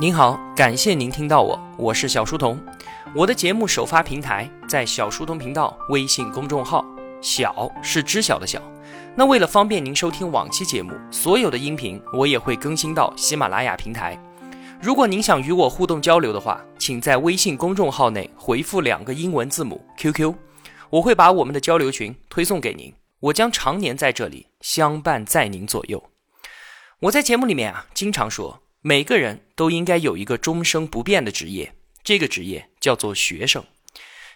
您好，感谢您听到我，我是小书童。我的节目首发平台在小书童频道微信公众号，小是知晓的小。那为了方便您收听往期节目，所有的音频我也会更新到喜马拉雅平台。如果您想与我互动交流的话，请在微信公众号内回复两个英文字母 QQ，我会把我们的交流群推送给您。我将常年在这里相伴在您左右。我在节目里面啊，经常说。每个人都应该有一个终生不变的职业，这个职业叫做学生。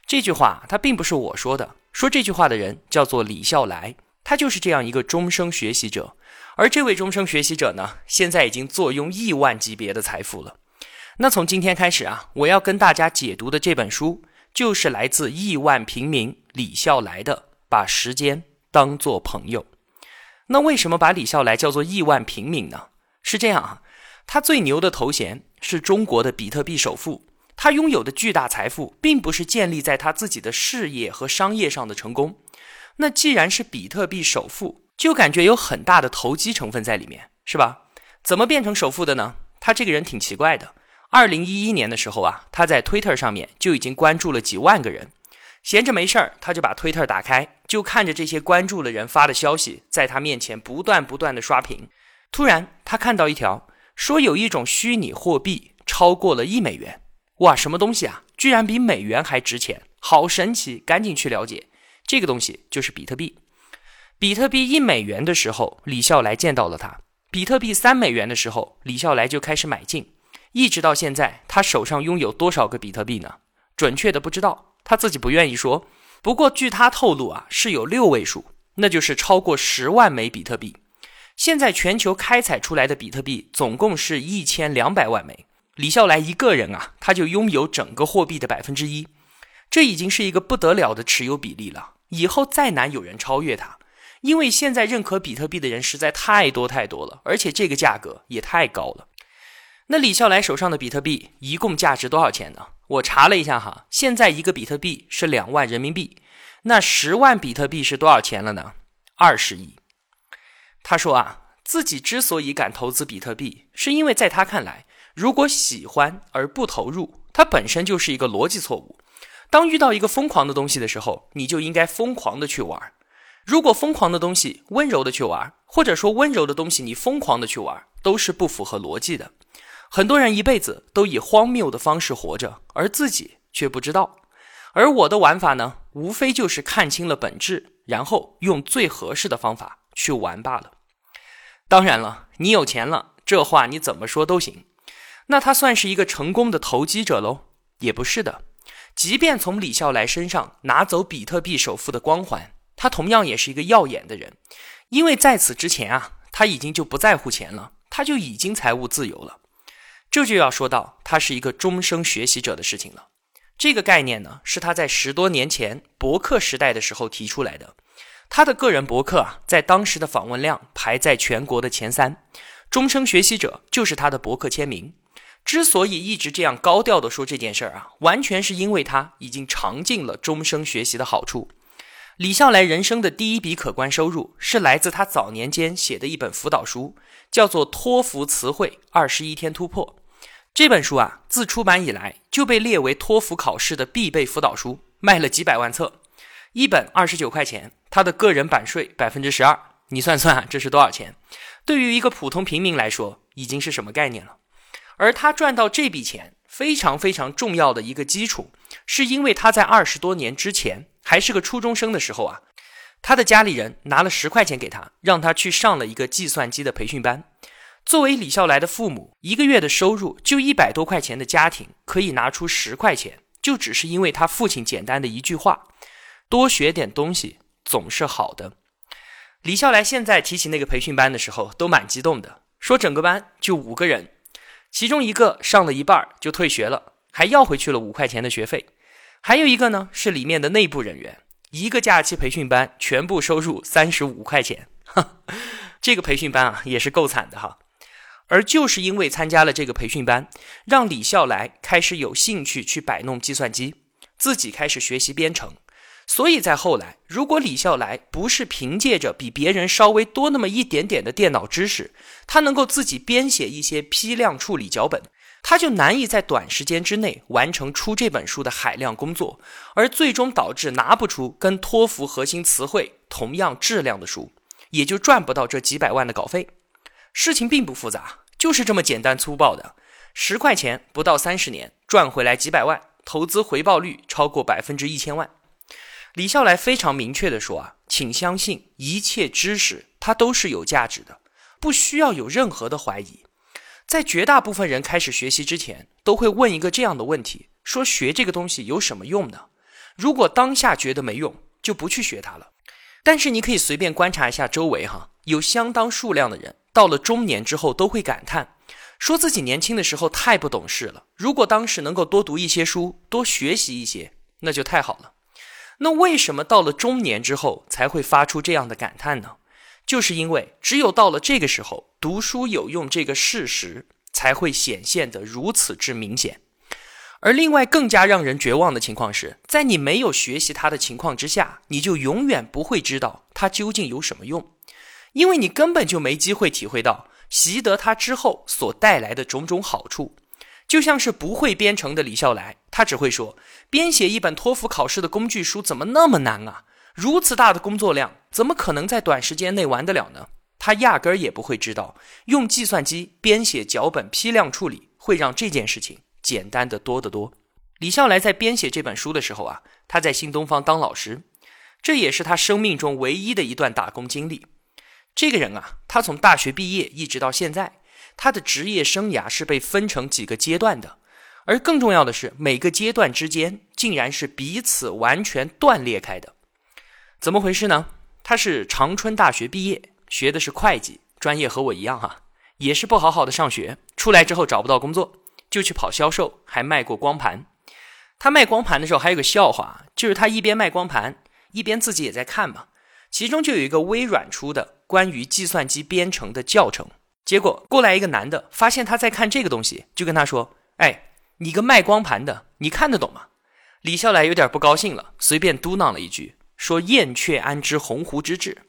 这句话它并不是我说的，说这句话的人叫做李笑来，他就是这样一个终生学习者。而这位终生学习者呢，现在已经坐拥亿万级别的财富了。那从今天开始啊，我要跟大家解读的这本书，就是来自亿万平民李笑来的《把时间当做朋友》。那为什么把李笑来叫做亿万平民呢？是这样啊。他最牛的头衔是中国的比特币首富。他拥有的巨大财富，并不是建立在他自己的事业和商业上的成功。那既然是比特币首富，就感觉有很大的投机成分在里面，是吧？怎么变成首富的呢？他这个人挺奇怪的。二零一一年的时候啊，他在 Twitter 上面就已经关注了几万个人。闲着没事儿，他就把 Twitter 打开，就看着这些关注的人发的消息，在他面前不断不断的刷屏。突然，他看到一条。说有一种虚拟货币超过了一美元，哇，什么东西啊？居然比美元还值钱，好神奇！赶紧去了解，这个东西就是比特币。比特币一美元的时候，李笑来见到了它；比特币三美元的时候，李笑来就开始买进，一直到现在，他手上拥有多少个比特币呢？准确的不知道，他自己不愿意说。不过据他透露啊，是有六位数，那就是超过十万枚比特币。现在全球开采出来的比特币总共是一千两百万枚，李笑来一个人啊，他就拥有整个货币的百分之一，这已经是一个不得了的持有比例了。以后再难有人超越他，因为现在认可比特币的人实在太多太多了，而且这个价格也太高了。那李笑来手上的比特币一共价值多少钱呢？我查了一下哈，现在一个比特币是两万人民币，那十万比特币是多少钱了呢？二十亿。他说啊，自己之所以敢投资比特币，是因为在他看来，如果喜欢而不投入，它本身就是一个逻辑错误。当遇到一个疯狂的东西的时候，你就应该疯狂的去玩。如果疯狂的东西温柔的去玩，或者说温柔的东西你疯狂的去玩，都是不符合逻辑的。很多人一辈子都以荒谬的方式活着，而自己却不知道。而我的玩法呢，无非就是看清了本质，然后用最合适的方法去玩罢了。当然了，你有钱了，这话你怎么说都行。那他算是一个成功的投机者喽？也不是的。即便从李笑来身上拿走比特币首富的光环，他同样也是一个耀眼的人。因为在此之前啊，他已经就不在乎钱了，他就已经财务自由了。这就要说到他是一个终生学习者的事情了。这个概念呢，是他在十多年前博客时代的时候提出来的。他的个人博客啊，在当时的访问量排在全国的前三，终生学习者就是他的博客签名。之所以一直这样高调的说这件事儿啊，完全是因为他已经尝尽了终生学习的好处。李笑来人生的第一笔可观收入是来自他早年间写的一本辅导书，叫做《托福词汇二十一天突破》。这本书啊，自出版以来就被列为托福考试的必备辅导书，卖了几百万册，一本二十九块钱。他的个人版税百分之十二，你算算这是多少钱？对于一个普通平民来说，已经是什么概念了？而他赚到这笔钱非常非常重要的一个基础，是因为他在二十多年之前还是个初中生的时候啊，他的家里人拿了十块钱给他，让他去上了一个计算机的培训班。作为李笑来的父母，一个月的收入就一百多块钱的家庭，可以拿出十块钱，就只是因为他父亲简单的一句话：多学点东西。总是好的。李笑来现在提起那个培训班的时候，都蛮激动的，说整个班就五个人，其中一个上了一半就退学了，还要回去了五块钱的学费；还有一个呢是里面的内部人员，一个假期培训班全部收入三十五块钱。这个培训班啊也是够惨的哈。而就是因为参加了这个培训班，让李笑来开始有兴趣去摆弄计算机，自己开始学习编程。所以在后来，如果李笑来不是凭借着比别人稍微多那么一点点的电脑知识，他能够自己编写一些批量处理脚本，他就难以在短时间之内完成出这本书的海量工作，而最终导致拿不出跟托福核心词汇同样质量的书，也就赚不到这几百万的稿费。事情并不复杂，就是这么简单粗暴的，十块钱不到三十年赚回来几百万，投资回报率超过百分之一千万。李笑来非常明确的说啊，请相信一切知识它都是有价值的，不需要有任何的怀疑。在绝大部分人开始学习之前，都会问一个这样的问题：说学这个东西有什么用呢？如果当下觉得没用，就不去学它了。但是你可以随便观察一下周围哈，有相当数量的人。到了中年之后，都会感叹，说自己年轻的时候太不懂事了。如果当时能够多读一些书，多学习一些，那就太好了。那为什么到了中年之后才会发出这样的感叹呢？就是因为只有到了这个时候，读书有用这个事实才会显现得如此之明显。而另外更加让人绝望的情况是，在你没有学习它的情况之下，你就永远不会知道它究竟有什么用。因为你根本就没机会体会到习得它之后所带来的种种好处，就像是不会编程的李笑来，他只会说编写一本托福考试的工具书怎么那么难啊？如此大的工作量，怎么可能在短时间内完得了呢？他压根儿也不会知道用计算机编写脚本批量处理会让这件事情简单的多得多。李笑来在编写这本书的时候啊，他在新东方当老师，这也是他生命中唯一的一段打工经历。这个人啊，他从大学毕业一直到现在，他的职业生涯是被分成几个阶段的，而更重要的是，每个阶段之间竟然是彼此完全断裂开的。怎么回事呢？他是长春大学毕业，学的是会计专业，和我一样哈，也是不好好的上学，出来之后找不到工作，就去跑销售，还卖过光盘。他卖光盘的时候还有个笑话，就是他一边卖光盘，一边自己也在看嘛。其中就有一个微软出的关于计算机编程的教程，结果过来一个男的，发现他在看这个东西，就跟他说：“哎，你个卖光盘的，你看得懂吗？”李笑来有点不高兴了，随便嘟囔了一句，说：“燕雀安知鸿鹄之志。”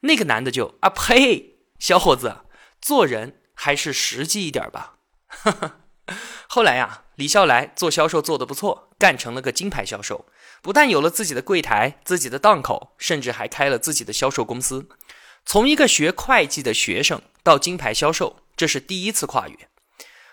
那个男的就啊呸，小伙子，做人还是实际一点吧。后来呀，李笑来做销售做得不错，干成了个金牌销售。不但有了自己的柜台、自己的档口，甚至还开了自己的销售公司。从一个学会计的学生到金牌销售，这是第一次跨越。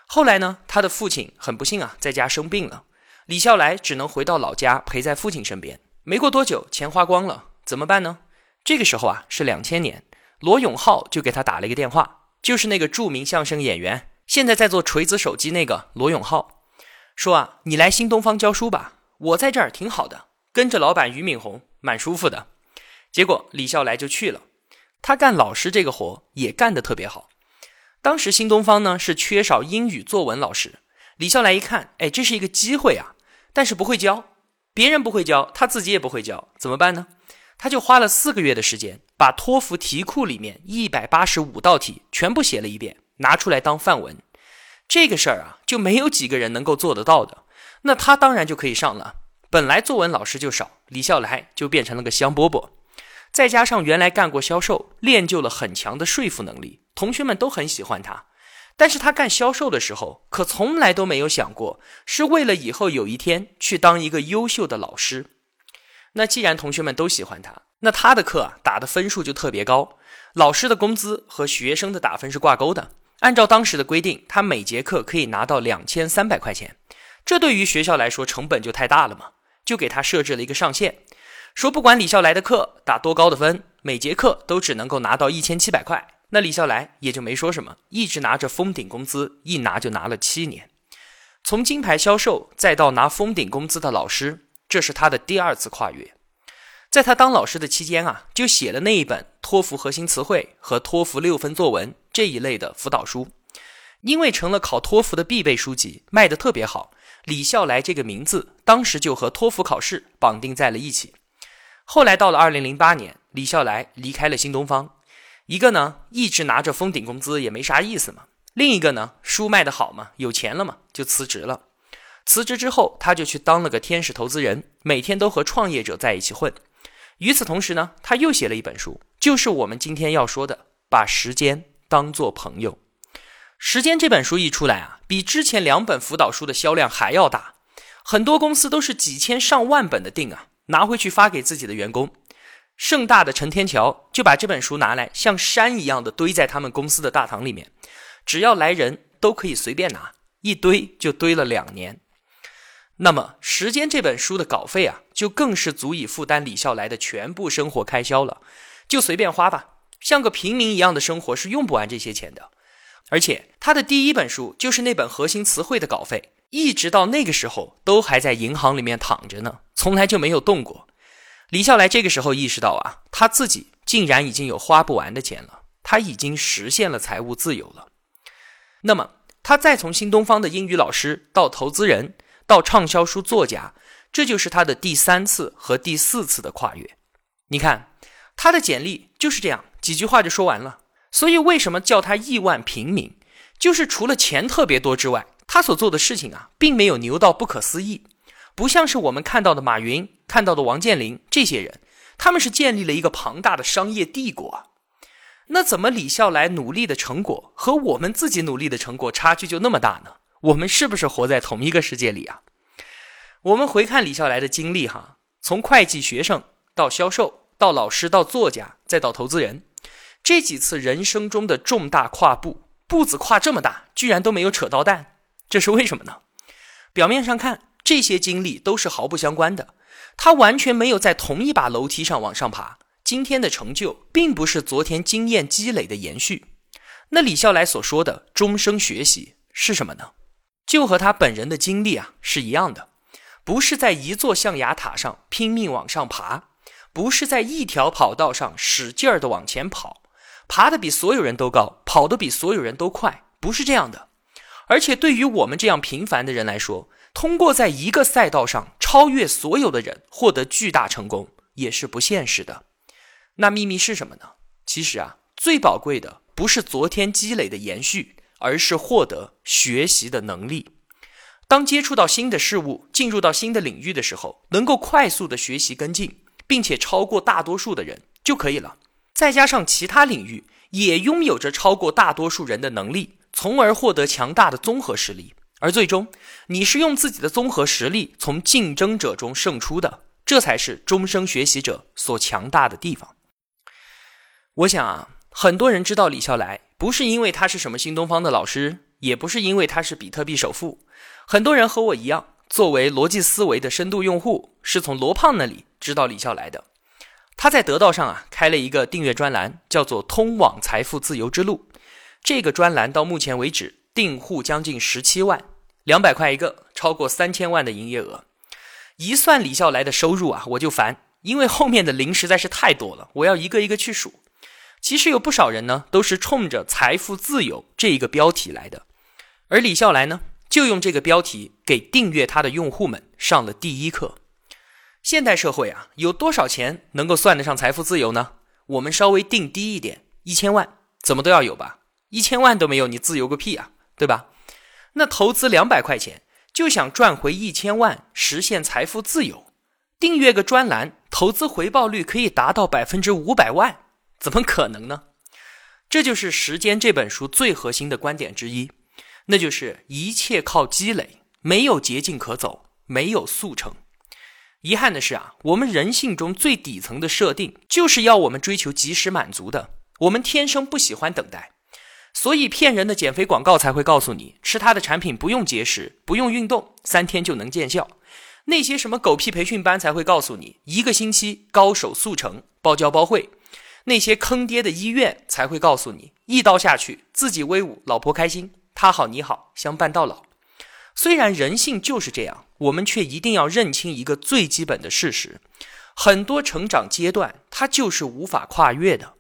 后来呢，他的父亲很不幸啊，在家生病了，李笑来只能回到老家陪在父亲身边。没过多久，钱花光了，怎么办呢？这个时候啊，是两千年，罗永浩就给他打了一个电话，就是那个著名相声演员，现在在做锤子手机那个罗永浩，说啊，你来新东方教书吧。我在这儿挺好的，跟着老板俞敏洪蛮舒服的。结果李笑来就去了，他干老师这个活也干得特别好。当时新东方呢是缺少英语作文老师，李笑来一看，哎，这是一个机会啊，但是不会教，别人不会教，他自己也不会教，怎么办呢？他就花了四个月的时间，把托福题库里面一百八十五道题全部写了一遍，拿出来当范文。这个事儿啊，就没有几个人能够做得到的。那他当然就可以上了。本来作文老师就少，李笑来就变成了个香饽饽。再加上原来干过销售，练就了很强的说服能力，同学们都很喜欢他。但是他干销售的时候，可从来都没有想过是为了以后有一天去当一个优秀的老师。那既然同学们都喜欢他，那他的课打的分数就特别高。老师的工资和学生的打分是挂钩的。按照当时的规定，他每节课可以拿到两千三百块钱。这对于学校来说成本就太大了嘛，就给他设置了一个上限，说不管李笑来的课打多高的分，每节课都只能够拿到一千七百块。那李笑来也就没说什么，一直拿着封顶工资，一拿就拿了七年。从金牌销售再到拿封顶工资的老师，这是他的第二次跨越。在他当老师的期间啊，就写了那一本托福核心词汇和托福六分作文这一类的辅导书，因为成了考托福的必备书籍，卖的特别好。李笑来这个名字当时就和托福考试绑定在了一起。后来到了二零零八年，李笑来离开了新东方。一个呢，一直拿着封顶工资也没啥意思嘛；另一个呢，书卖得好嘛，有钱了嘛，就辞职了。辞职之后，他就去当了个天使投资人，每天都和创业者在一起混。与此同时呢，他又写了一本书，就是我们今天要说的《把时间当做朋友》。时间这本书一出来啊，比之前两本辅导书的销量还要大，很多公司都是几千上万本的订啊，拿回去发给自己的员工。盛大的陈天桥就把这本书拿来，像山一样的堆在他们公司的大堂里面，只要来人都可以随便拿，一堆就堆了两年。那么，《时间》这本书的稿费啊，就更是足以负担李笑来的全部生活开销了，就随便花吧，像个平民一样的生活是用不完这些钱的。而且，他的第一本书就是那本核心词汇的稿费，一直到那个时候都还在银行里面躺着呢，从来就没有动过。李笑来这个时候意识到啊，他自己竟然已经有花不完的钱了，他已经实现了财务自由了。那么，他再从新东方的英语老师到投资人，到畅销书作家，这就是他的第三次和第四次的跨越。你看，他的简历就是这样，几句话就说完了。所以，为什么叫他亿万平民？就是除了钱特别多之外，他所做的事情啊，并没有牛到不可思议。不像是我们看到的马云、看到的王健林这些人，他们是建立了一个庞大的商业帝国啊。那怎么李笑来努力的成果和我们自己努力的成果差距就那么大呢？我们是不是活在同一个世界里啊？我们回看李笑来的经历哈，从会计学生到销售，到老师，到作家，再到投资人，这几次人生中的重大跨步，步子跨这么大，居然都没有扯到蛋，这是为什么呢？表面上看。这些经历都是毫不相关的，他完全没有在同一把楼梯上往上爬。今天的成就并不是昨天经验积累的延续。那李笑来所说的终生学习是什么呢？就和他本人的经历啊是一样的，不是在一座象牙塔上拼命往上爬，不是在一条跑道上使劲儿的往前跑，爬的比所有人都高，跑得比所有人都快，不是这样的。而且对于我们这样平凡的人来说，通过在一个赛道上超越所有的人，获得巨大成功，也是不现实的。那秘密是什么呢？其实啊，最宝贵的不是昨天积累的延续，而是获得学习的能力。当接触到新的事物，进入到新的领域的时候，能够快速的学习跟进，并且超过大多数的人就可以了。再加上其他领域也拥有着超过大多数人的能力，从而获得强大的综合实力。而最终，你是用自己的综合实力从竞争者中胜出的，这才是终生学习者所强大的地方。我想啊，很多人知道李笑来，不是因为他是什么新东方的老师，也不是因为他是比特币首富。很多人和我一样，作为逻辑思维的深度用户，是从罗胖那里知道李笑来的。他在得道上啊开了一个订阅专栏，叫做“通往财富自由之路”。这个专栏到目前为止订户将近十七万。两百块一个，超过三千万的营业额，一算李笑来的收入啊，我就烦，因为后面的零实在是太多了，我要一个一个去数。其实有不少人呢，都是冲着“财富自由”这一个标题来的，而李笑来呢，就用这个标题给订阅他的用户们上了第一课。现代社会啊，有多少钱能够算得上财富自由呢？我们稍微定低一点，一千万，怎么都要有吧？一千万都没有，你自由个屁啊，对吧？那投资两百块钱就想赚回一千万，实现财富自由，订阅个专栏，投资回报率可以达到百分之五百万，怎么可能呢？这就是《时间》这本书最核心的观点之一，那就是一切靠积累，没有捷径可走，没有速成。遗憾的是啊，我们人性中最底层的设定就是要我们追求及时满足的，我们天生不喜欢等待。所以骗人的减肥广告才会告诉你，吃他的产品不用节食，不用运动，三天就能见效。那些什么狗屁培训班才会告诉你，一个星期高手速成，包教包会。那些坑爹的医院才会告诉你，一刀下去，自己威武，老婆开心，他好你好，相伴到老。虽然人性就是这样，我们却一定要认清一个最基本的事实：很多成长阶段，它就是无法跨越的。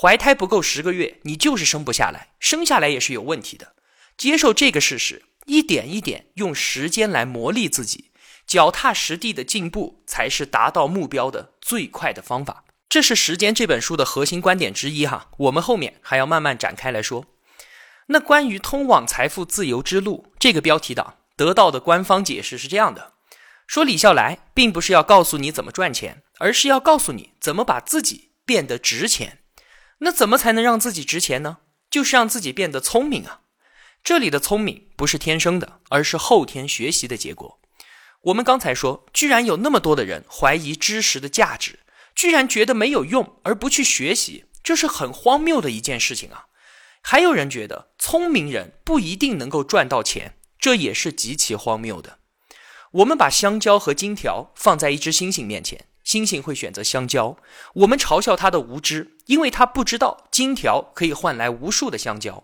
怀胎不够十个月，你就是生不下来，生下来也是有问题的。接受这个事实，一点一点用时间来磨砺自己，脚踏实地的进步，才是达到目标的最快的方法。这是《时间》这本书的核心观点之一哈。我们后面还要慢慢展开来说。那关于通往财富自由之路这个标题党得到的官方解释是这样的：说李笑来并不是要告诉你怎么赚钱，而是要告诉你怎么把自己变得值钱。那怎么才能让自己值钱呢？就是让自己变得聪明啊！这里的聪明不是天生的，而是后天学习的结果。我们刚才说，居然有那么多的人怀疑知识的价值，居然觉得没有用而不去学习，这是很荒谬的一件事情啊！还有人觉得聪明人不一定能够赚到钱，这也是极其荒谬的。我们把香蕉和金条放在一只猩猩面前。猩猩会选择香蕉，我们嘲笑它的无知，因为他不知道金条可以换来无数的香蕉。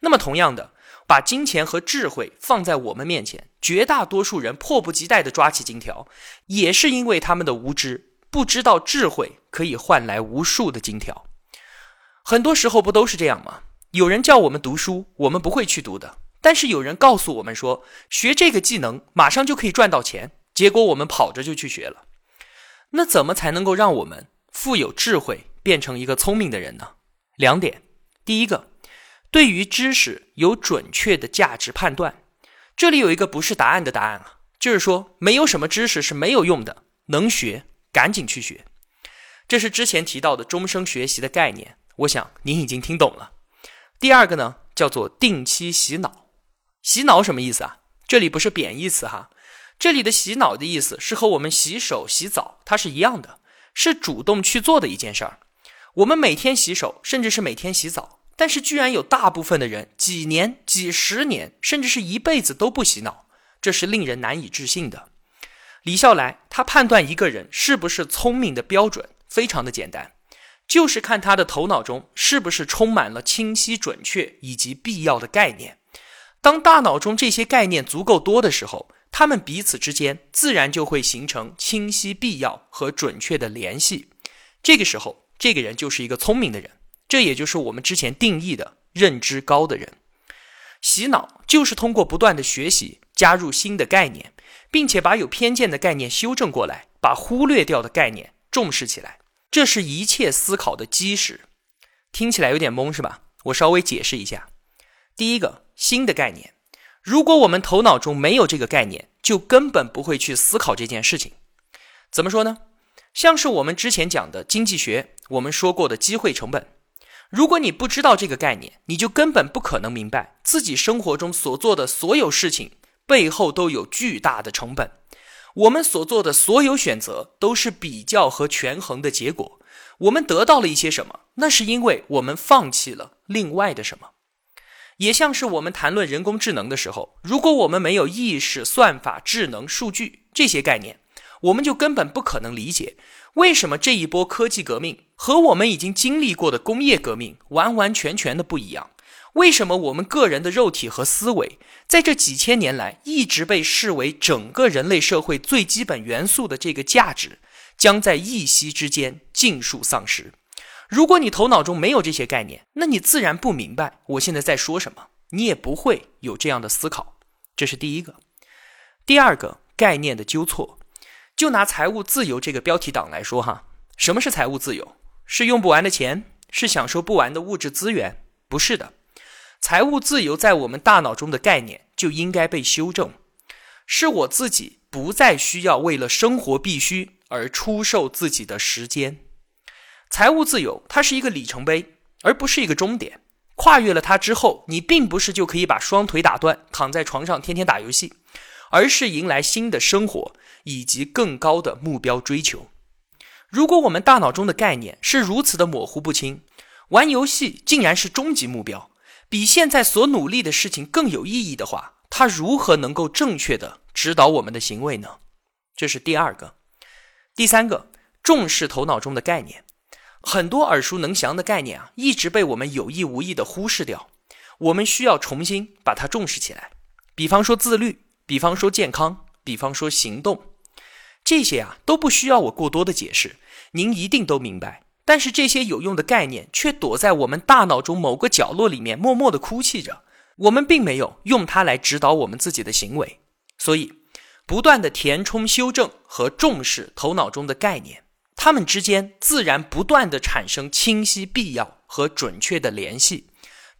那么，同样的，把金钱和智慧放在我们面前，绝大多数人迫不及待地抓起金条，也是因为他们的无知，不知道智慧可以换来无数的金条。很多时候不都是这样吗？有人叫我们读书，我们不会去读的；但是有人告诉我们说，学这个技能马上就可以赚到钱，结果我们跑着就去学了。那怎么才能够让我们富有智慧，变成一个聪明的人呢？两点，第一个，对于知识有准确的价值判断。这里有一个不是答案的答案啊，就是说没有什么知识是没有用的，能学赶紧去学。这是之前提到的终生学习的概念，我想您已经听懂了。第二个呢，叫做定期洗脑。洗脑什么意思啊？这里不是贬义词哈。这里的洗脑的意思是和我们洗手、洗澡它是一样的，是主动去做的一件事儿。我们每天洗手，甚至是每天洗澡，但是居然有大部分的人几年、几十年，甚至是一辈子都不洗脑，这是令人难以置信的。李笑来他判断一个人是不是聪明的标准非常的简单，就是看他的头脑中是不是充满了清晰、准确以及必要的概念。当大脑中这些概念足够多的时候，他们彼此之间自然就会形成清晰、必要和准确的联系。这个时候，这个人就是一个聪明的人，这也就是我们之前定义的认知高的人。洗脑就是通过不断的学习，加入新的概念，并且把有偏见的概念修正过来，把忽略掉的概念重视起来。这是一切思考的基石。听起来有点懵是吧？我稍微解释一下。第一个，新的概念。如果我们头脑中没有这个概念，就根本不会去思考这件事情。怎么说呢？像是我们之前讲的经济学，我们说过的机会成本。如果你不知道这个概念，你就根本不可能明白自己生活中所做的所有事情背后都有巨大的成本。我们所做的所有选择都是比较和权衡的结果。我们得到了一些什么？那是因为我们放弃了另外的什么。也像是我们谈论人工智能的时候，如果我们没有意识、算法、智能、数据这些概念，我们就根本不可能理解为什么这一波科技革命和我们已经经历过的工业革命完完全全的不一样。为什么我们个人的肉体和思维在这几千年来一直被视为整个人类社会最基本元素的这个价值，将在一夕之间尽数丧失？如果你头脑中没有这些概念，那你自然不明白我现在在说什么，你也不会有这样的思考。这是第一个。第二个概念的纠错，就拿财务自由这个标题党来说哈，什么是财务自由？是用不完的钱？是享受不完的物质资源？不是的，财务自由在我们大脑中的概念就应该被修正，是我自己不再需要为了生活必须而出售自己的时间。财务自由，它是一个里程碑，而不是一个终点。跨越了它之后，你并不是就可以把双腿打断，躺在床上天天打游戏，而是迎来新的生活以及更高的目标追求。如果我们大脑中的概念是如此的模糊不清，玩游戏竟然是终极目标，比现在所努力的事情更有意义的话，它如何能够正确的指导我们的行为呢？这是第二个。第三个，重视头脑中的概念。很多耳熟能详的概念啊，一直被我们有意无意的忽视掉。我们需要重新把它重视起来。比方说自律，比方说健康，比方说行动，这些啊都不需要我过多的解释，您一定都明白。但是这些有用的概念却躲在我们大脑中某个角落里面，默默的哭泣着。我们并没有用它来指导我们自己的行为，所以不断的填充、修正和重视头脑中的概念。它们之间自然不断的产生清晰、必要和准确的联系，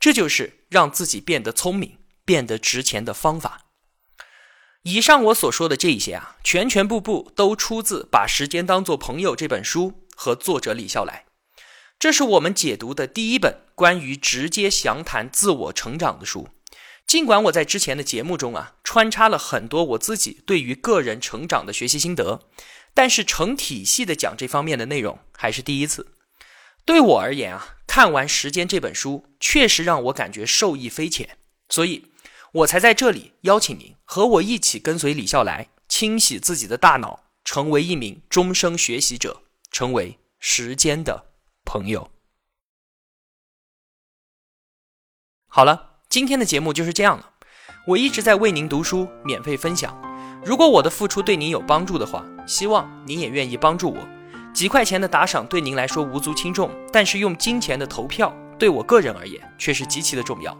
这就是让自己变得聪明、变得值钱的方法。以上我所说的这一些啊，全全部部都出自《把时间当作朋友》这本书和作者李笑来。这是我们解读的第一本关于直接详谈自我成长的书。尽管我在之前的节目中啊，穿插了很多我自己对于个人成长的学习心得，但是成体系的讲这方面的内容还是第一次。对我而言啊，看完《时间》这本书，确实让我感觉受益匪浅，所以我才在这里邀请您和我一起跟随李笑来，清洗自己的大脑，成为一名终生学习者，成为时间的朋友。好了，今天的节目就是这样了。我一直在为您读书，免费分享。如果我的付出对您有帮助的话，希望您也愿意帮助我。几块钱的打赏对您来说无足轻重，但是用金钱的投票对我个人而言却是极其的重要。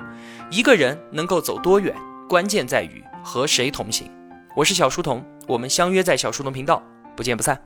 一个人能够走多远，关键在于和谁同行。我是小书童，我们相约在小书童频道，不见不散。